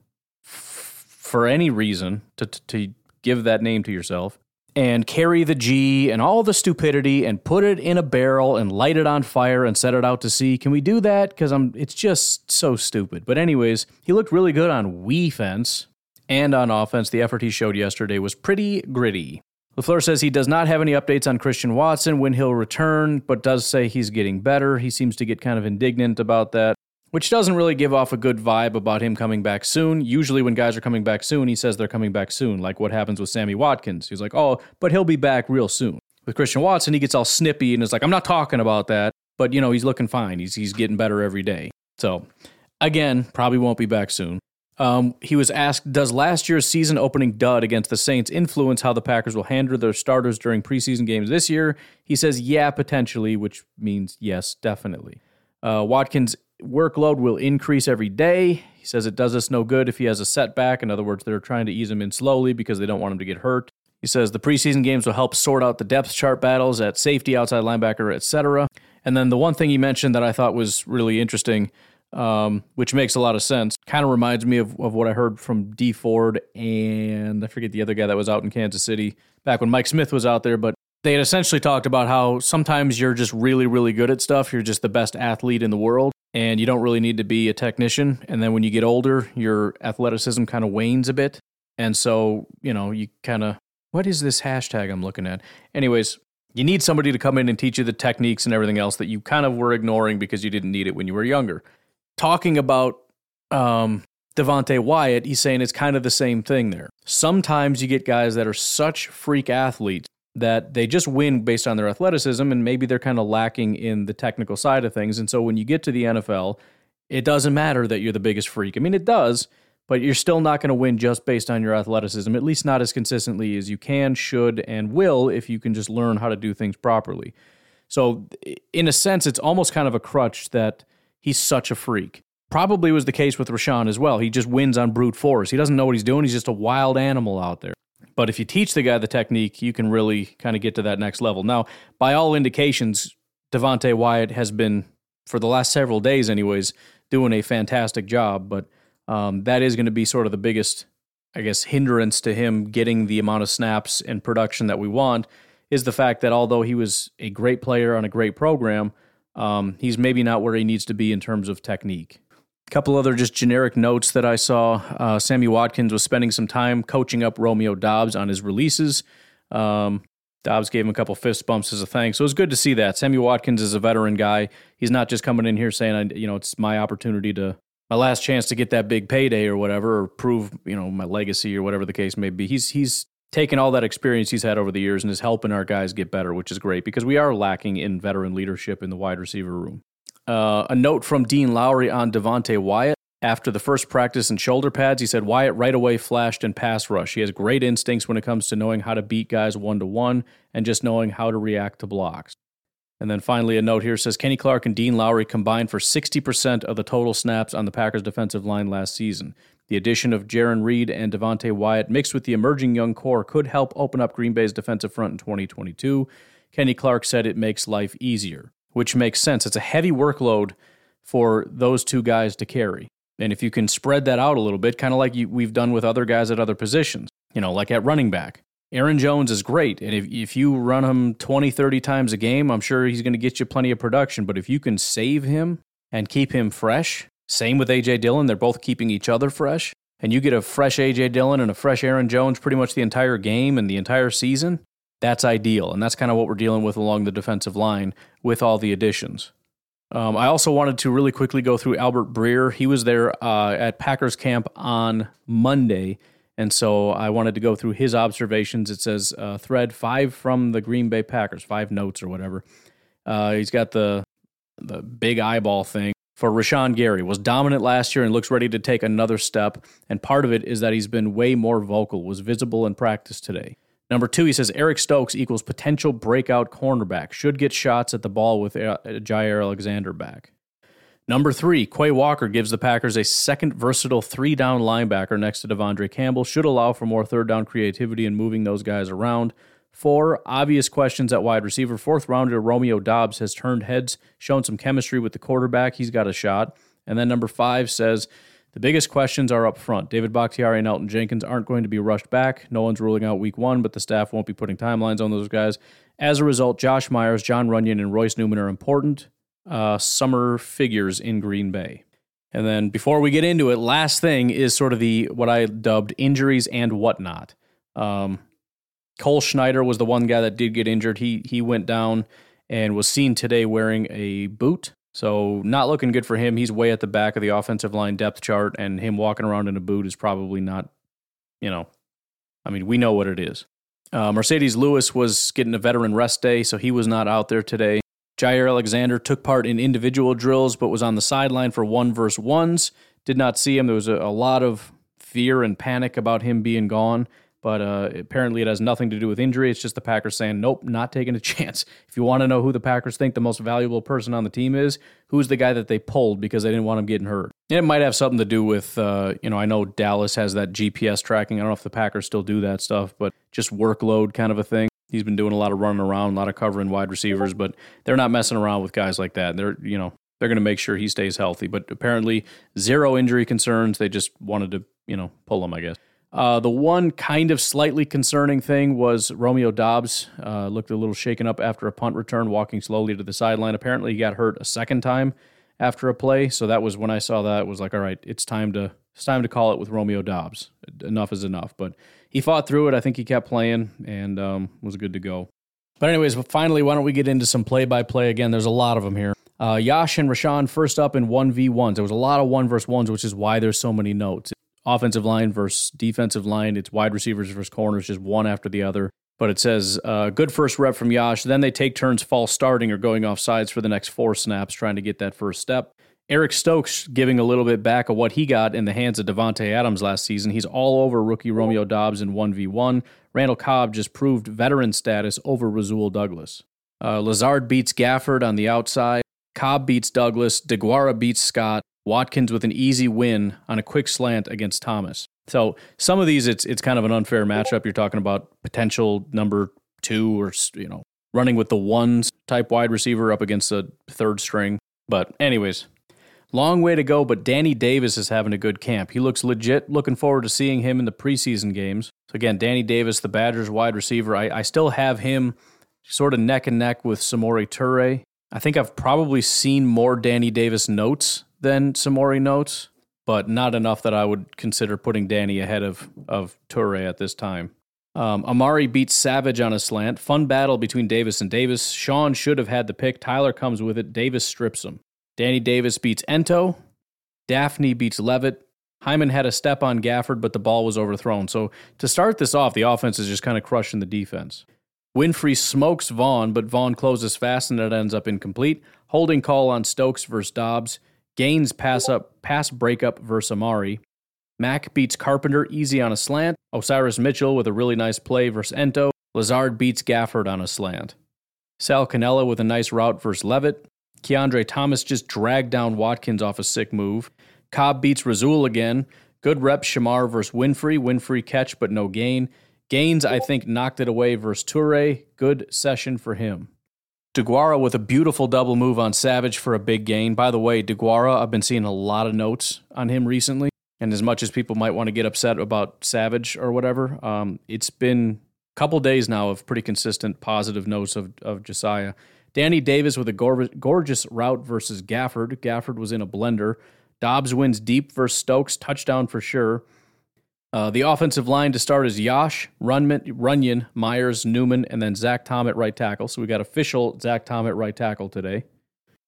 f- for any reason to, to, to give that name to yourself and carry the G and all the stupidity and put it in a barrel and light it on fire and set it out to sea. Can we do that? Because I'm it's just so stupid. But anyways, he looked really good on Wii fence and on offense. The effort he showed yesterday was pretty gritty. LaFleur says he does not have any updates on Christian Watson when he'll return, but does say he's getting better. He seems to get kind of indignant about that which doesn't really give off a good vibe about him coming back soon. Usually, when guys are coming back soon, he says they're coming back soon, like what happens with Sammy Watkins. He's like, oh, but he'll be back real soon. With Christian Watson, he gets all snippy and is like, I'm not talking about that, but you know, he's looking fine. He's, he's getting better every day. So, again, probably won't be back soon. Um, he was asked, Does last year's season opening dud against the Saints influence how the Packers will handle their starters during preseason games this year? He says, Yeah, potentially, which means yes, definitely. Uh, Watkins workload will increase every day. He says it does us no good if he has a setback. In other words, they're trying to ease him in slowly because they don't want him to get hurt. He says the preseason games will help sort out the depth chart battles at safety, outside linebacker, etc. And then the one thing he mentioned that I thought was really interesting, um, which makes a lot of sense, kind of reminds me of, of what I heard from Dee Ford and I forget the other guy that was out in Kansas City back when Mike Smith was out there, but they had essentially talked about how sometimes you're just really, really good at stuff. You're just the best athlete in the world and you don't really need to be a technician. And then when you get older, your athleticism kind of wanes a bit. And so, you know, you kind of, what is this hashtag I'm looking at? Anyways, you need somebody to come in and teach you the techniques and everything else that you kind of were ignoring because you didn't need it when you were younger. Talking about um, Devonte Wyatt, he's saying it's kind of the same thing there. Sometimes you get guys that are such freak athletes that they just win based on their athleticism and maybe they're kind of lacking in the technical side of things. And so when you get to the NFL, it doesn't matter that you're the biggest freak. I mean, it does, but you're still not going to win just based on your athleticism, at least not as consistently as you can, should, and will if you can just learn how to do things properly. So, in a sense, it's almost kind of a crutch that he's such a freak. Probably was the case with Rashan as well. He just wins on brute force. He doesn't know what he's doing. He's just a wild animal out there. But if you teach the guy the technique, you can really kind of get to that next level. Now, by all indications, Devonte Wyatt has been, for the last several days, anyways, doing a fantastic job. But um, that is going to be sort of the biggest, I guess, hindrance to him getting the amount of snaps and production that we want. Is the fact that although he was a great player on a great program, um, he's maybe not where he needs to be in terms of technique. A couple other just generic notes that I saw. Uh, Sammy Watkins was spending some time coaching up Romeo Doubs on his releases. Um, Doubs gave him a couple fist bumps as a thanks. So it was good to see that. Sammy Watkins is a veteran guy. He's not just coming in here saying, you know, it's my opportunity to, my last chance to get that big payday or whatever, or prove, you know, my legacy or whatever the case may be. He's, he's taken all that experience he's had over the years and is helping our guys get better, which is great because we are lacking in veteran leadership in the wide receiver room. Uh, a note from Dean Lowry on Devonte Wyatt. After the first practice in shoulder pads, he said Wyatt right away flashed in pass rush. He has great instincts when it comes to knowing how to beat guys one to one and just knowing how to react to blocks. And then finally, a note here says Kenny Clark and Dean Lowry combined for 60% of the total snaps on the Packers' defensive line last season. The addition of Jarran Reed and Devonte Wyatt mixed with the emerging young core could help open up Green Bay's defensive front in 2022. Kenny Clark said it makes life easier which makes sense. It's a heavy workload for those two guys to carry. And if you can spread that out a little bit, kind of like you, we've done with other guys at other positions, you know, like at running back. Aaron Jones is great. And if, if you run him 20, 30 times a game, I'm sure he's going to get you plenty of production. But if you can save him and keep him fresh, same with A.J. Dillon, they're both keeping each other fresh. And you get a fresh A.J. Dillon and a fresh Aaron Jones pretty much the entire game and the entire season, that's ideal. And that's kind of what we're dealing with along the defensive line with all the additions. Um, I also wanted to really quickly go through Albert Breer. He was there uh, at Packers camp on Monday. And so I wanted to go through his observations. It says uh, thread five from the Green Bay Packers, five notes or whatever. Uh, he's got the the big eyeball thing for Rashan Gary. Was dominant last year and looks ready to take another step. And part of it is that he's been way more vocal. Was visible in practice today. Number two, he says Eric Stokes equals potential breakout cornerback. Should get shots at the ball with uh, Jaire Alexander back. Number three, Quay Walker gives the Packers a second versatile three down linebacker next to De'Vondre Campbell. Should allow for more third down creativity and moving those guys around. Four, obvious questions at wide receiver. Fourth rounder Romeo Doubs has turned heads, shown some chemistry with the quarterback. He's got a shot. And then number five says the biggest questions are up front. David Bakhtiari and Elgton Jenkins aren't going to be rushed back. No one's ruling out week one, but the staff won't be putting timelines on those guys. As a result, Josh Myers, John Runyan, and Royce Newman are important uh, summer figures in Green Bay. And then before we get into it, last thing is sort of the what I dubbed injuries and whatnot. Um, Cole Schneider was the one guy that did get injured. He he went down and was seen today wearing a boot. So not looking good for him. He's way at the back of the offensive line depth chart, and him walking around in a boot is probably not, you know, I mean we know what it is. Uh, Marcedes Lewis was getting a veteran rest day, so he was not out there today. Jaire Alexander took part in individual drills, but was on the sideline for one versus ones. Did not see him. There was a, a lot of fear and panic about him being gone, but uh, apparently it has nothing to do with injury. It's just the Packers saying, nope, not taking a chance. If you want to know who the Packers think the most valuable person on the team is, who's the guy that they pulled because they didn't want him getting hurt? And it might have something to do with, uh, you know, I know Dallas has that GPS tracking. I don't know if the Packers still do that stuff, but just workload kind of a thing. He's been doing a lot of running around, a lot of covering wide receivers, but they're not messing around with guys like that. They're, you know, they're going to make sure he stays healthy. But apparently, zero injury concerns. They just wanted to, you know, pull him, I guess. Uh, the one kind of slightly concerning thing was Romeo Doubs uh, looked a little shaken up after a punt return, walking slowly to the sideline. Apparently, he got hurt a second time after a play. So that was when I saw that. It was like, all right, it's time to it's time to call it with Romeo Doubs. Enough is enough. But he fought through it. I think he kept playing and um, was good to go. But anyways, finally, why don't we get into some play-by-play again? There's a lot of them here. Uh, Yosh and Rashan first up in one v ones. There was a lot of one versus ones, which is why there's so many notes. Offensive line versus defensive line. It's wide receivers versus corners, just one after the other. But it says uh, good first rep from Yosh. Then they take turns false starting or going off sides for the next four snaps, trying to get that first step. Eric Stokes giving a little bit back of what he got in the hands of Davante Adams last season. He's all over rookie Romeo Doubs in 1v1. Randall Cobb just proved veteran status over Rasul Douglas. Uh, Lazard beats Gafford on the outside. Cobb beats Douglas. DeGuara beats Scott. Watkins with an easy win on a quick slant against Thomas. So some of these, it's it's kind of an unfair matchup. You're talking about potential number two or you know running with the ones type wide receiver up against a third string. But anyways, Long way to go, but Danny Davis is having a good camp. He looks legit. Looking forward to seeing him in the preseason games. So, again, Danny Davis, the Badgers wide receiver, I, I still have him sort of neck and neck with Samori Toure. I think I've probably seen more Danny Davis notes than Samori notes, but not enough that I would consider putting Danny ahead of, of Toure at this time. Um, Amari beats Savage on a slant. Fun battle between Davis and Davis. Sean should have had the pick. Tyler comes with it. Davis strips him. Danny Davis beats Ento. Dafney beats Leavitt. Hyman had a step on Gafford, but the ball was overthrown. So to start this off, the offense is just kind of crushing the defense. Winfree smokes Vaughn, but Vaughn closes fast and it ends up incomplete. Holding call on Stokes versus Doubs. Gaines pass up pass breakup versus Amari. Mack beats Carpenter easy on a slant. Osiris Mitchell with a really nice play versus Ento. Lazard beats Gafford on a slant. Sal Cannella with a nice route versus Leavitt. Kiondre Thomas just dragged down Watkins off a sick move. Cobb beats Rasul again. Good rep Shemar versus Winfree. Winfree catch, but no gain. Gaines, I think, knocked it away versus Toure. Good session for him. DeGuara with a beautiful double move on Savage for a big gain. By the way, DeGuara, I've been seeing a lot of notes on him recently. And as much as people might want to get upset about Savage or whatever, um, it's been a couple days now of pretty consistent positive notes of, of Josiah. Danny Davis with a gorgeous route versus Gafford. Gafford was in a blender. Doubs wins deep versus Stokes, touchdown for sure. Uh, the offensive line to start is Yosh, Runman, Runyan, Myers, Newman, and then Zach Tom at right tackle. So we got official Zach Tom at right tackle today.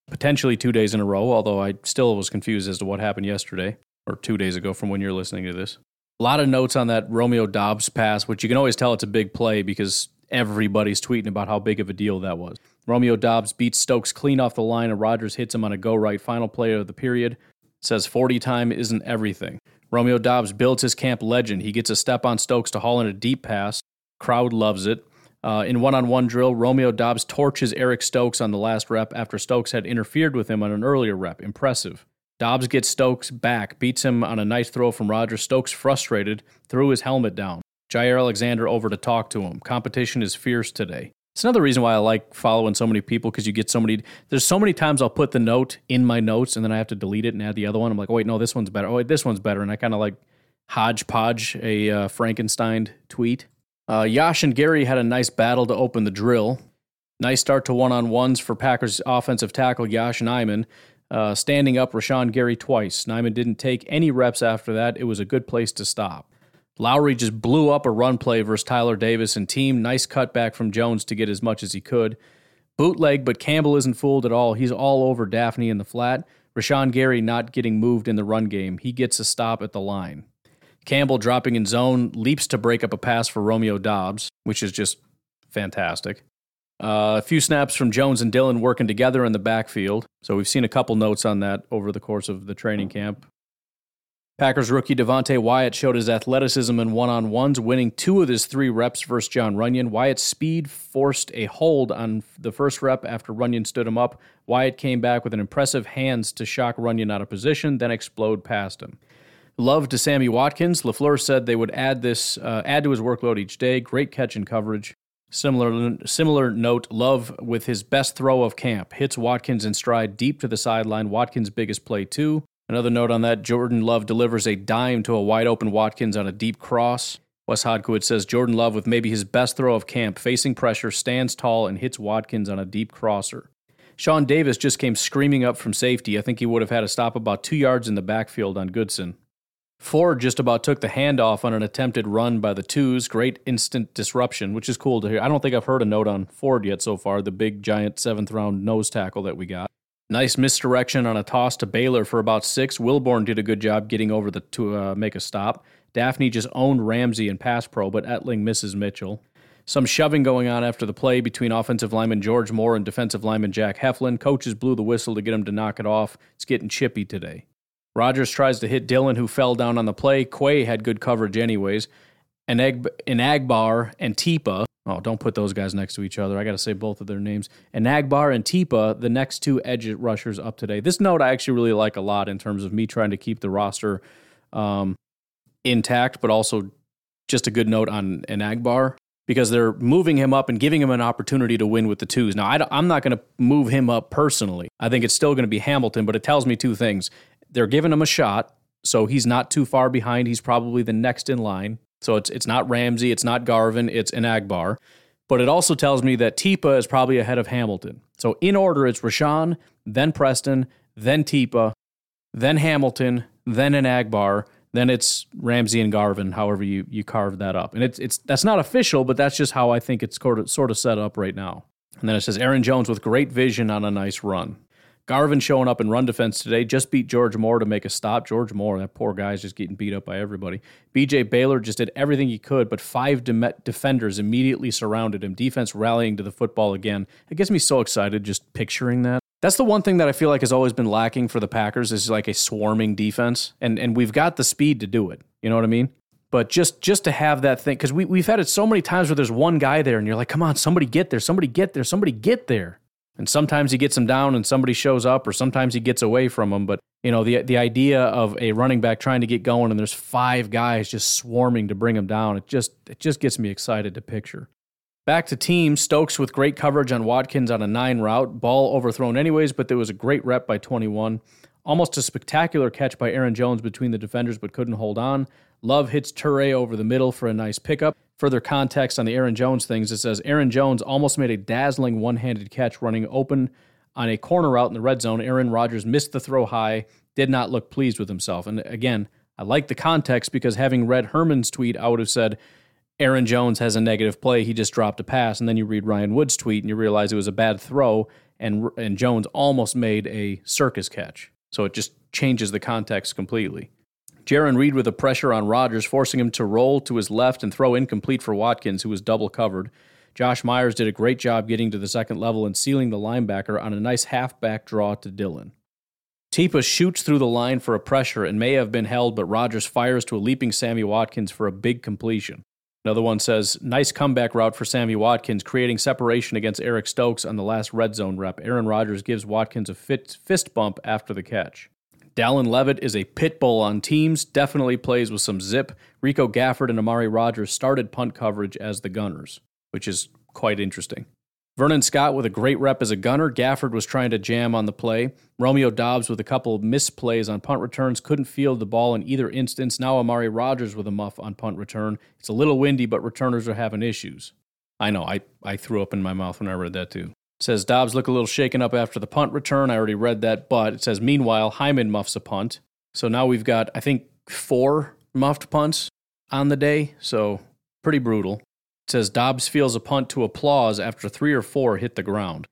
Potentially two days in a row, although I still was confused as to what happened yesterday or two days ago from when you're listening to this. A lot of notes on that Romeo Doubs pass, which you can always tell it's a big play because everybody's tweeting about how big of a deal that was. Romeo Doubs beats Stokes clean off the line, and Rodgers hits him on a go right final play of the period. says 40 time isn't everything. Romeo Doubs builds his camp legend. He gets a step on Stokes to haul in a deep pass. Crowd loves it. Uh, in one on one drill, Romeo Doubs torches Eric Stokes on the last rep after Stokes had interfered with him on an earlier rep. Impressive. Doubs gets Stokes back, beats him on a nice throw from Rodgers. Stokes, frustrated, threw his helmet down. Jaire Alexander over to talk to him. Competition is fierce today. It's another reason why I like following so many people because you get so many. There's so many times I'll put the note in my notes and then I have to delete it and add the other one. I'm like, oh, wait, no, this one's better. Oh, wait, this one's better. And I kind of like hodgepodge a uh, Frankenstein tweet. Uh, Yosh and Gary had a nice battle to open the drill. Nice start to one on ones for Packers offensive tackle Yosh Nijman. Uh, standing up Rashan Gary twice. Nijman didn't take any reps after that. It was a good place to stop. Lowry just blew up a run play versus Tyler Davis and team. Nice cutback from Jones to get as much as he could. Bootleg, but Campbell isn't fooled at all. He's all over Dafney in the flat. Rashan Gary not getting moved in the run game. He gets a stop at the line. Campbell dropping in zone, leaps to break up a pass for Romeo Doubs, which is just fantastic. Uh, a few snaps from Jones and Dillon working together in the backfield. So we've seen a couple notes on that over the course of the training camp. Packers rookie Devonte Wyatt showed his athleticism in one on ones, winning two of his three reps versus John Runyan. Wyatt's speed forced a hold on the first rep after Runyan stood him up. Wyatt came back with an impressive hands to shock Runyan out of position, then explode past him. Love to Sammy Watkins. LaFleur said they would add this, uh, add to his workload each day. Great catch and coverage. Similar, similar note. Love with his best throw of camp hits Watkins in stride deep to the sideline. Watkins' biggest play too. Another note on that Jordan Love delivers a dime to a wide open Watkins on a deep cross. Wes Hodkiewicz says Jordan Love, with maybe his best throw of camp, facing pressure, stands tall and hits Watkins on a deep crosser. Sean Davis just came screaming up from safety. I think he would have had to stop about two yards in the backfield on Goodson. Ford just about took the handoff on an attempted run by the twos. Great instant disruption, which is cool to hear. I don't think I've heard a note on Ford yet so far, the big giant seventh round nose tackle that we got. Nice misdirection on a toss to Baylor for about six. Wilborn did a good job getting over the to uh, make a stop. Daphne just owned Ramsey in pass pro, but Etling misses Mitchell. Some shoving going on after the play between offensive lineman George Moore and defensive lineman Jack Heflin. Coaches blew the whistle to get him to knock it off. It's getting chippy today. Rodgers tries to hit Dillon, who fell down on the play. Quay had good coverage anyways. And Enagbare and Tipa Oh, don't put those guys next to each other. I got to say both of their names. Enagbare and Tipa, the next two edge rushers up today. This note I actually really like a lot in terms of me trying to keep the roster um, intact, but also just a good note on Enagbare because they're moving him up and giving him an opportunity to win with the twos. Now, I, am not going to move him up personally. I think it's still going to be Hamilton, but it tells me two things. They're giving him a shot, so he's not too far behind. He's probably the next in line. So it's it's not Ramsey, it's not Garvin, it's Enagbare. But it also tells me that Tipa is probably ahead of Hamilton. So in order, it's Rashan, then Preston, then Tipa, then Hamilton, then Enagbare, then it's Ramsey and Garvin, however you you carve that up. And it's it's that's not official, but that's just how I think it's sort of sort of set up right now. And then it says Aaron Jones with great vision on a nice run. Garvin showing up in run defense today just beat George Moore to make a stop. George Moore, that poor guy, is just getting beat up by everybody. BJ Baylor just did everything he could, but five de- defenders immediately surrounded him. Defense rallying to the football again. It gets me so excited just picturing that. That's the one thing that I feel like has always been lacking for the Packers is like a swarming defense, and and we've got the speed to do it. You know what I mean? But just just to have that thing, because we we've had it so many times where there's one guy there, and you're like, come on, somebody get there, somebody get there, somebody get there. And sometimes he gets him down and somebody shows up, or sometimes he gets away from him. But you know, the the idea of a running back trying to get going and there's five guys just swarming to bring him down, it just it just gets me excited to picture. Back to team, Stokes with great coverage on Watkins on a nine route. Ball overthrown anyways, but there was a great rep by 21. Almost a spectacular catch by Aaron Jones between the defenders, but couldn't hold on. Love hits Toure over the middle for a nice pickup. Further context on the Aaron Jones things, it says Aaron Jones almost made a dazzling one handed catch running open on a corner route in the red zone. Aaron Rodgers missed the throw high, did not look pleased with himself. And again, I like the context because having read Herman's tweet, I would have said, Aaron Jones has a negative play. He just dropped a pass. And then you read Ryan Wood's tweet and you realize it was a bad throw, and, and Jones almost made a circus catch. So it just changes the context completely. Jarran Reed with a pressure on Rodgers, forcing him to roll to his left and throw incomplete for Watkins, who was double covered. Josh Myers did a great job getting to the second level and sealing the linebacker on a nice halfback draw to Dillon. Tipa shoots through the line for a pressure and may have been held, but Rodgers fires to a leaping Sammy Watkins for a big completion. Another one says, nice comeback route for Sammy Watkins, creating separation against Eric Stokes on the last red zone rep. Aaron Rodgers gives Watkins a fit, fist bump after the catch. Dallin Leavitt is a pit bull on teams, definitely plays with some zip. Rico Gafford and Amari Rodgers started punt coverage as the gunners, which is quite interesting. Vernon Scott with a great rep as a gunner. Gafford was trying to jam on the play. Romeo Doubs with a couple of misplays on punt returns. Couldn't field the ball in either instance. Now Amari Rodgers with a muff on punt return. It's a little windy, but returners are having issues. I know, I, I threw up in my mouth when I read that too. It says Doubs look a little shaken up after the punt return. I already read that, but it says meanwhile, Hyman muffs a punt. So now we've got, I think, four muffed punts on the day. So pretty brutal. It says Doubs feels a punt to applause after three or four hit the ground.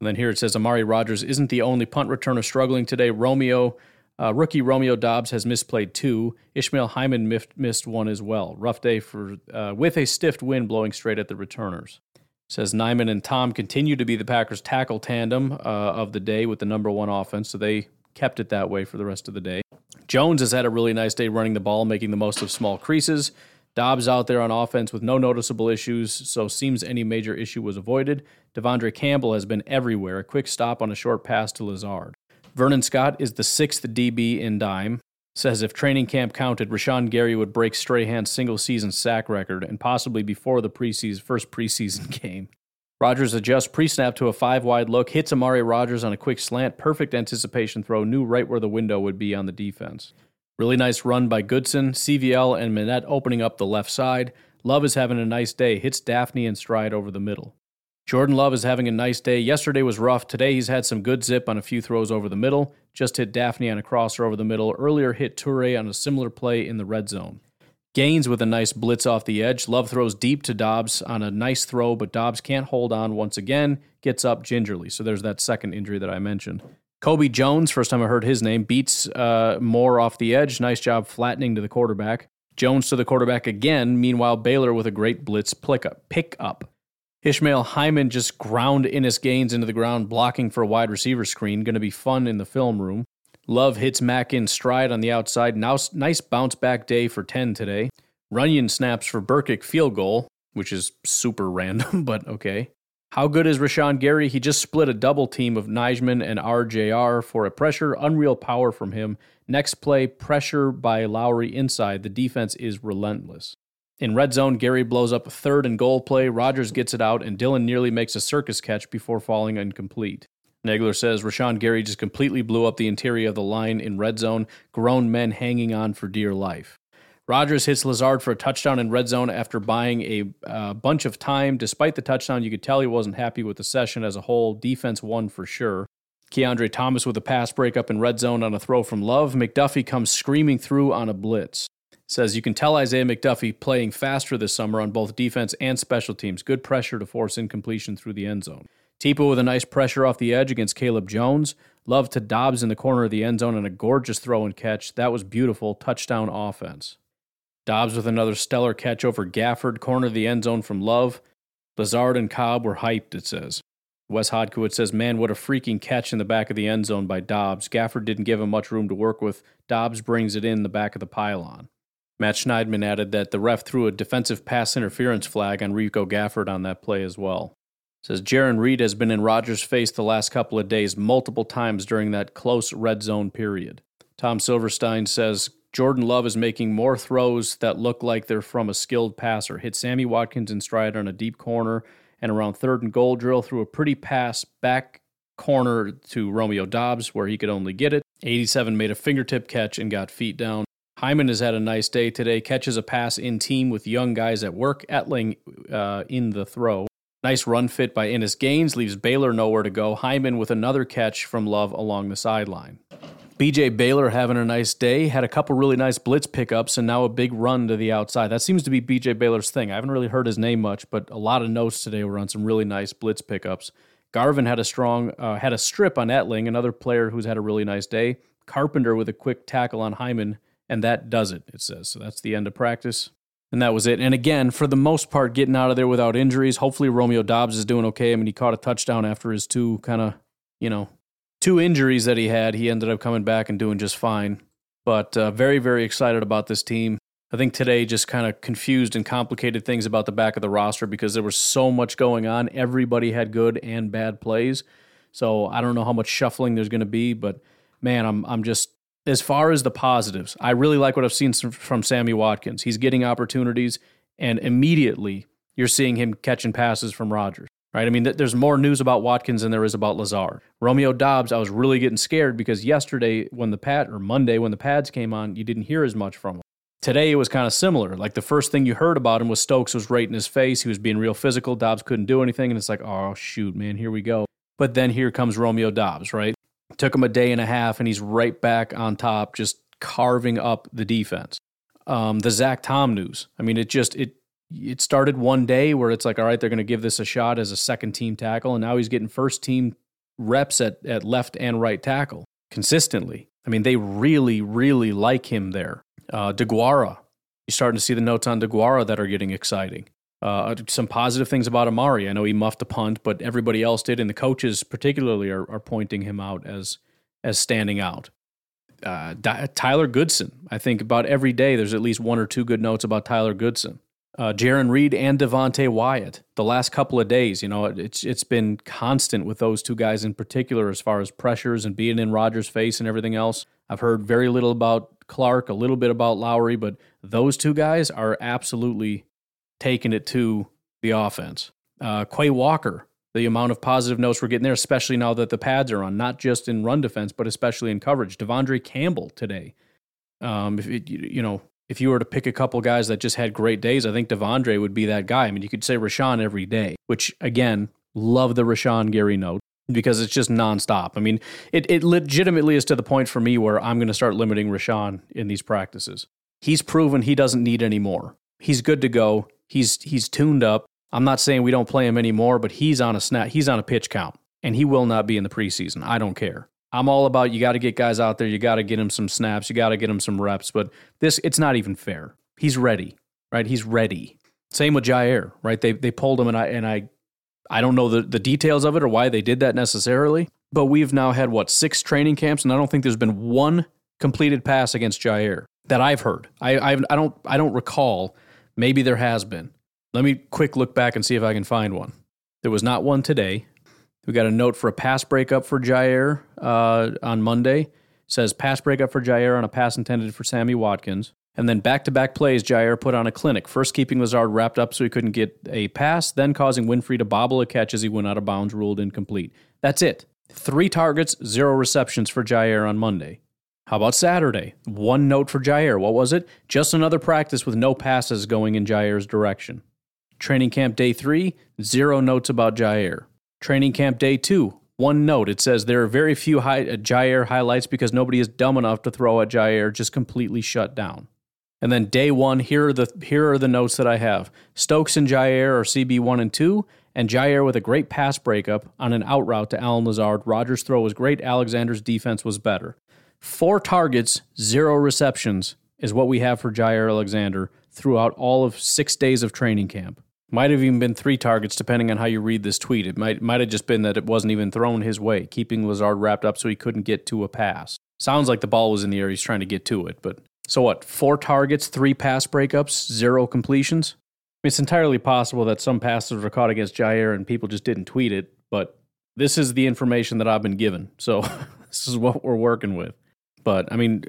And then here it says Amari Rodgers isn't the only punt returner struggling today. Romeo, uh, rookie Romeo Doubs has misplayed two. Ishmael Hyman missed, missed one as well. Rough day for uh, with a stiff wind blowing straight at the returners. Says Nijman and Tom continue to be the Packers' tackle tandem uh, of the day with the number one offense, so they kept it that way for the rest of the day. Jones has had a really nice day running the ball, making the most of small creases. Doubs out there on offense with no noticeable issues, so seems any major issue was avoided. De'Vondre Campbell has been everywhere, a quick stop on a short pass to Lazard. Vernon Scott is the sixth DB in dime. Says if training camp counted, Rashan Gary would break Strahan's single season sack record and possibly before the preseason, first preseason game. Rodgers adjusts pre snap to a five wide look, hits Amari Rodgers on a quick slant, perfect anticipation throw, knew right where the window would be on the defense. Really nice run by Goodson, CVL, and Minette opening up the left side. Love is having a nice day, hits Dafney and stride over the middle. Jordan Love is having a nice day. Yesterday was rough. Today he's had some good zip on a few throws over the middle. Just hit Dafney on a crosser over the middle. Earlier hit Toure on a similar play in the red zone. Gaines with a nice blitz off the edge. Love throws deep to Doubs on a nice throw, but Doubs can't hold on once again. Gets up gingerly. So there's that second injury that I mentioned. Kobe Jones, first time I heard his name, beats uh, Moore off the edge. Nice job flattening to the quarterback. Jones to the quarterback again. Meanwhile, Baylor with a great blitz pick up. Pick up. Ishmael Hyman just ground Innis Gaines into the ground, blocking for a wide receiver screen. Going to be fun in the film room. Love hits Mack in stride on the outside. Now, nice bounce back day for 10 today. Runyan snaps for Burkick field goal, which is super random, but okay. How good is Rashan Gary? He just split a double team of Nijman and RJR for a pressure, unreal power from him. Next play, pressure by Lowry inside. The defense is relentless. In red zone, Gary blows up a third and goal play. Rodgers gets it out, and Dillon nearly makes a circus catch before falling incomplete. Nagler says Rashan Gary just completely blew up the interior of the line in red zone, grown men hanging on for dear life. Rodgers hits Lazard for a touchdown in red zone after buying a uh, bunch of time. Despite the touchdown, you could tell he wasn't happy with the session as a whole. Defense won for sure. Kiondre Thomas with a pass breakup in red zone on a throw from Love. McDuffie comes screaming through on a blitz. Says you can tell Isaiah McDuffie playing faster this summer on both defense and special teams. Good pressure to force incompletion through the end zone. Tipa with a nice pressure off the edge against Caleb Jones. Love to Doubs in the corner of the end zone and a gorgeous throw and catch. That was beautiful. Touchdown offense. Doubs with another stellar catch over Gafford, corner of the end zone from Love. Lazard and Cobb were hyped, it says. Wes Hodkiewicz says, Man, what a freaking catch in the back of the end zone by Doubs. Gafford didn't give him much room to work with. Doubs brings it in the back of the pylon. Matt Schneidman added that the ref threw a defensive pass interference flag on Rico Gafford on that play as well. Says Jarran Reed has been in Rodgers' face the last couple of days multiple times during that close red zone period. Tom Silverstein says Jordan Love is making more throws that look like they're from a skilled passer. Hit Sammy Watkins in stride on a deep corner and around third and goal drill through a pretty pass back corner to Romeo Doubs where he could only get it. 87 made a fingertip catch and got feet down. Hyman has had a nice day today, catches a pass in team with young guys at work. Etling uh, in the throw. Nice run fit by Innis Gaines leaves Baylor nowhere to go. Hyman with another catch from Love along the sideline. BJ Baylor having a nice day, had a couple really nice blitz pickups, and now a big run to the outside. That seems to be BJ Baylor's thing. I haven't really heard his name much, but a lot of notes today were on some really nice blitz pickups. Garvin had a strong, uh, had a strip on Etling, another player who's had a really nice day. Carpenter with a quick tackle on Hyman, and that does it, it says. So that's the end of practice. And that was it. And again, for the most part, getting out of there without injuries. Hopefully, Romeo Doubs is doing okay. I mean, he caught a touchdown after his two kind of, you know, two injuries that he had, he ended up coming back and doing just fine. But uh, very, very excited about this team. I think today just kind of confused and complicated things about the back of the roster because there was so much going on. Everybody had good and bad plays. So I don't know how much shuffling there's going to be, but man, I'm I'm just as far as the positives. I really like what I've seen from Sammy Watkins. He's getting opportunities, and immediately you're seeing him catching passes from Rodgers. Right? I mean, there's more news about Watkins than there is about Lazard. Romeo Doubs, I was really getting scared because yesterday when the pad or Monday when the pads came on, you didn't hear as much from him. Today it was kind of similar. Like the first thing you heard about him was Stokes was right in his face. He was being real physical. Doubs couldn't do anything. And it's like, oh, shoot, man, here we go. But then here comes Romeo Doubs, right? Took him a day and a half, and he's right back on top, just carving up the defense. Um, the Zach Tom news. I mean, it just it it started one day where it's like, all right, they're going to give this a shot as a second team tackle, and now he's getting first team reps at at left and right tackle consistently. I mean, they really, really like him there. Uh, DeGuara, you're starting to see the notes on DeGuara that are getting exciting. Uh, some positive things about Amari. I know he muffed a punt, but everybody else did, and the coaches particularly are, are pointing him out as as standing out. Uh, Tyler Goodson. I think about every day there's at least one or two good notes about Tyler Goodson. Uh, Jarran Reed and Devonte Wyatt. The last couple of days, you know, it's it's been constant with those two guys in particular as far as pressures and being in Rodgers' face and everything else. I've heard very little about Clark, a little bit about Lowry, but those two guys are absolutely taking it to the offense. Uh, Quay Walker, the amount of positive notes we're getting there, especially now that the pads are on, not just in run defense, but especially in coverage. De'Vondre Campbell today. Um, if it, you know, if you were to pick a couple guys that just had great days, I think De'Vondre would be that guy. I mean, you could say Rashan every day, which again, love the Rashan Gary note because it's just nonstop. I mean, it, it legitimately is to the point for me where I'm going to start limiting Rashan in these practices. He's proven he doesn't need any more. He's good to go. He's he's tuned up. I'm not saying we don't play him anymore, but he's on a snap. He's on a pitch count, and he will not be in the preseason. I don't care. I'm all about you got to get guys out there. You got to get him some snaps. You got to get him some reps. But this, it's not even fair. He's ready, right? He's ready. Same with Jaire, right? They they pulled him, and I and I I don't know the, the details of it or why they did that necessarily, but we've now had what six training camps, and I don't think there's been one completed pass against Jaire that I've heard. I I've, I don't I don't recall. Maybe there has been. Let me quick look back and see if I can find one. There was not one today. We got a note for a pass breakup for Jaire uh, on Monday. It says pass breakup for Jaire on a pass intended for Sammy Watkins. And then back to back plays, Jaire put on a clinic, first keeping Lazard wrapped up so he couldn't get a pass, then causing Winfree to bobble a catch as he went out of bounds, ruled incomplete. That's it. Three targets, zero receptions for Jaire on Monday. How about Saturday? One note for Jaire. What was it? Just another practice with no passes going in Jaire's direction. Training camp day three, zero notes about Jaire. Training camp day two, one note. It says there are very few high, uh, Jaire highlights because nobody is dumb enough to throw at Jaire, just completely shut down. And then day one, here are the here are the notes that I have. Stokes and Jaire are CB one and two, and Jaire with a great pass breakup on an out route to Allen Lazard. Rodgers' throw was great. Alexander's defense was better. Four targets, zero receptions is what we have for Jaire Alexander throughout all of six days of training camp. Might have even been three targets, depending on how you read this tweet. It might might have just been that it wasn't even thrown his way, keeping Lazard wrapped up so he couldn't get to a pass. Sounds like the ball was in the air. He's trying to get to it, but so what? Four targets, three pass breakups, zero completions. It's entirely possible that some passes were caught against Jaire and people just didn't tweet it, but this is the information that I've been given. So this is what we're working with. But I mean,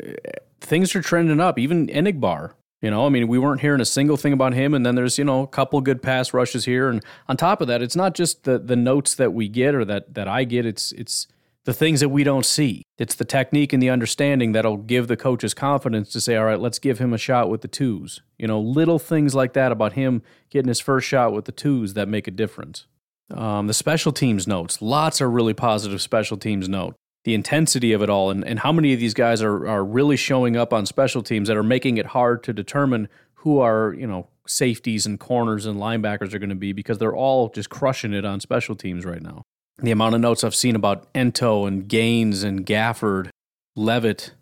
things are trending up. Even Enagbare, you know, I mean, we weren't hearing a single thing about him, and then there's you know a couple good pass rushes here, and on top of that, it's not just the the notes that we get or that that I get. It's it's the things that we don't see. It's the technique and the understanding that'll give the coaches confidence to say, all right, let's give him a shot with the twos. You know, little things like that about him getting his first shot with the twos that make a difference. Um, the special teams notes, lots of really positive special teams note. The intensity of it all, and, and how many of these guys are, are really showing up on special teams that are making it hard to determine who our you know safeties and corners and linebackers are going to be because they're all just crushing it on special teams right now the amount of notes I've seen about Ento and Gaines and Gafford, Leavitt,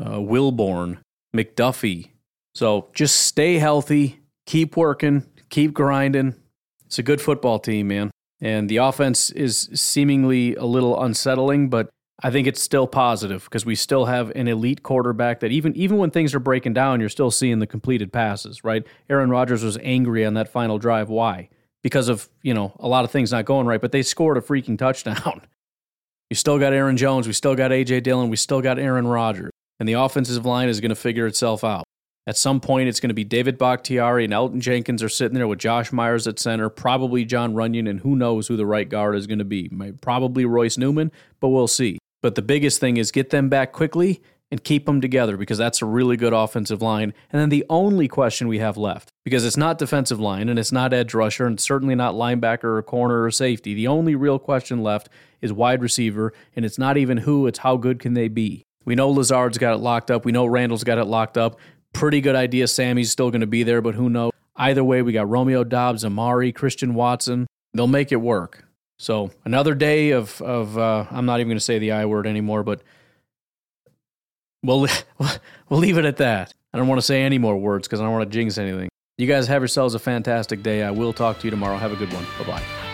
uh, Wilborn, McDuffie. So just stay healthy, keep working, keep grinding. It's a good football team, man. And the offense is seemingly a little unsettling, but I think it's still positive because we still have an elite quarterback that even even when things are breaking down, you're still seeing the completed passes, right? Aaron Rodgers was angry on that final drive. Why? Because of, you know, a lot of things not going right, but they scored a freaking touchdown. You still got Aaron Jones, we still got AJ Dillon, we still got Aaron Rodgers. And the offensive line is going to figure itself out. At some point, it's going to be David Bakhtiari and Elgton Jenkins are sitting there with Josh Myers at center, probably John Runyan, and who knows who the right guard is going to be. Probably Royce Newman, but we'll see. But the biggest thing is get them back quickly and keep them together because that's a really good offensive line. And then the only question we have left, because it's not defensive line and it's not edge rusher and certainly not linebacker or corner or safety. The only real question left is wide receiver, and it's not even who, it's how good can they be. We know Lazard's got it locked up. We know Randall's got it locked up. Pretty good idea Sammy's still going to be there, but who knows? Either way, we got Romeo Doubs, Amari, Christian Watson. They'll make it work. So another day of of uh, I'm not even going to say the I word anymore, but we'll we'll leave it at that. I don't want to say any more words because I don't want to jinx anything. You guys have yourselves a fantastic day. I will talk to you tomorrow. Have a good one. Bye bye.